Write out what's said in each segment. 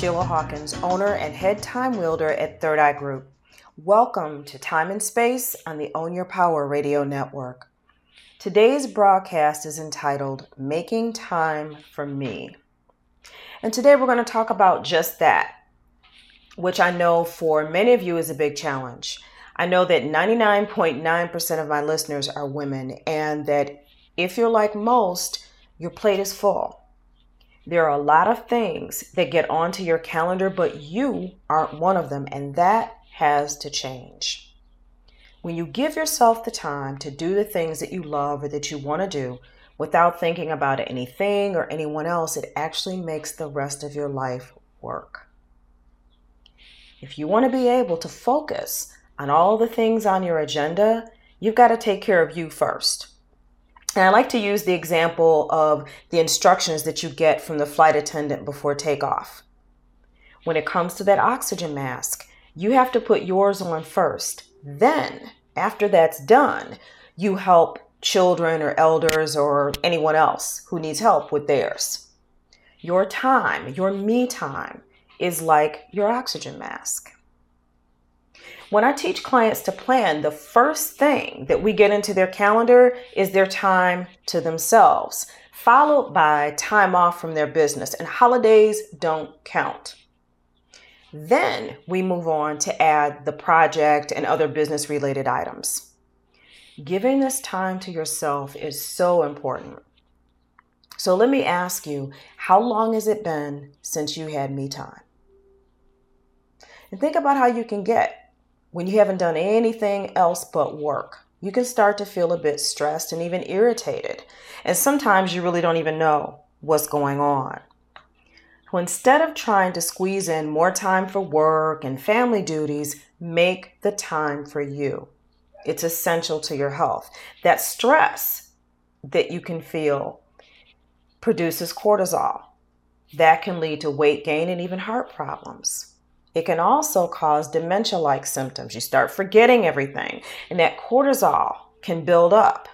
Sheila Hawkins, owner and head time wielder at Third Eye Group. Welcome to Time and Space on the Own Your Power radio network. Today's broadcast is entitled Making Time for Me. And today we're going to talk about just that, which I know for many of you is a big challenge. I know that 99.9% of my listeners are women, and that if you're like most, your plate is full. There are a lot of things that get onto your calendar, but you aren't one of them, and that has to change. When you give yourself the time to do the things that you love or that you want to do without thinking about anything or anyone else, it actually makes the rest of your life work. If you want to be able to focus on all the things on your agenda, you've got to take care of you first. And I like to use the example of the instructions that you get from the flight attendant before takeoff. When it comes to that oxygen mask, you have to put yours on first. Then, after that's done, you help children or elders or anyone else who needs help with theirs. Your time, your me time, is like your oxygen mask. When I teach clients to plan, the first thing that we get into their calendar is their time to themselves, followed by time off from their business, and holidays don't count. Then we move on to add the project and other business related items. Giving this time to yourself is so important. So let me ask you, how long has it been since you had me time? And think about how you can get when you haven't done anything else but work. You can start to feel a bit stressed and even irritated. And sometimes you really don't even know what's going on. So instead of trying to squeeze in more time for work and family duties, make the time for you. It's essential to your health. That stress that you can feel produces cortisol. That can lead to weight gain and even heart problems. It can also cause dementia like symptoms. You start forgetting everything, and that cortisol can build up.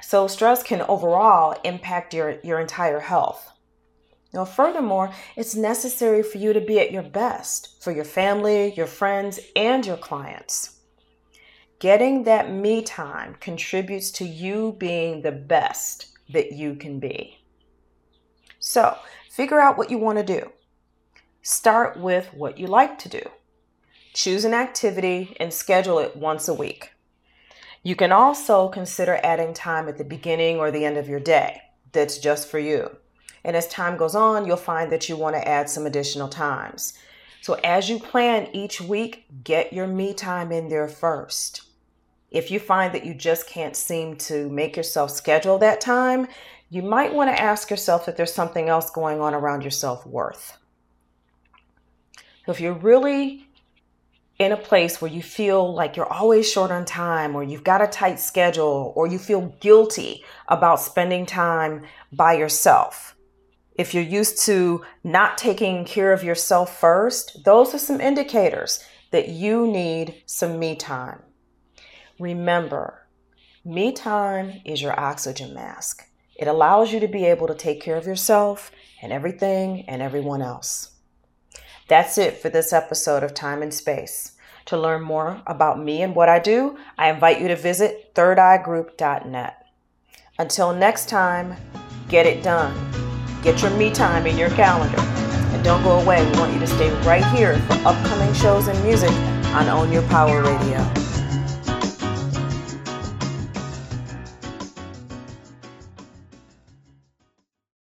So, stress can overall impact your, your entire health. Now, furthermore, it's necessary for you to be at your best for your family, your friends, and your clients. Getting that me time contributes to you being the best that you can be. So, figure out what you want to do. Start with what you like to do. Choose an activity and schedule it once a week. You can also consider adding time at the beginning or the end of your day that's just for you. And as time goes on, you'll find that you want to add some additional times. So as you plan each week, get your me time in there first. If you find that you just can't seem to make yourself schedule that time, you might want to ask yourself if there's something else going on around your self worth. So if you're really in a place where you feel like you're always short on time or you've got a tight schedule or you feel guilty about spending time by yourself, if you're used to not taking care of yourself first, those are some indicators that you need some me time. Remember, me time is your oxygen mask. It allows you to be able to take care of yourself and everything and everyone else. That's it for this episode of Time and Space. To learn more about me and what I do, I invite you to visit thirdeyeGroup.net. Until next time, get it done. Get your me time in your calendar. And don't go away. We want you to stay right here for upcoming shows and music on Own Your Power Radio.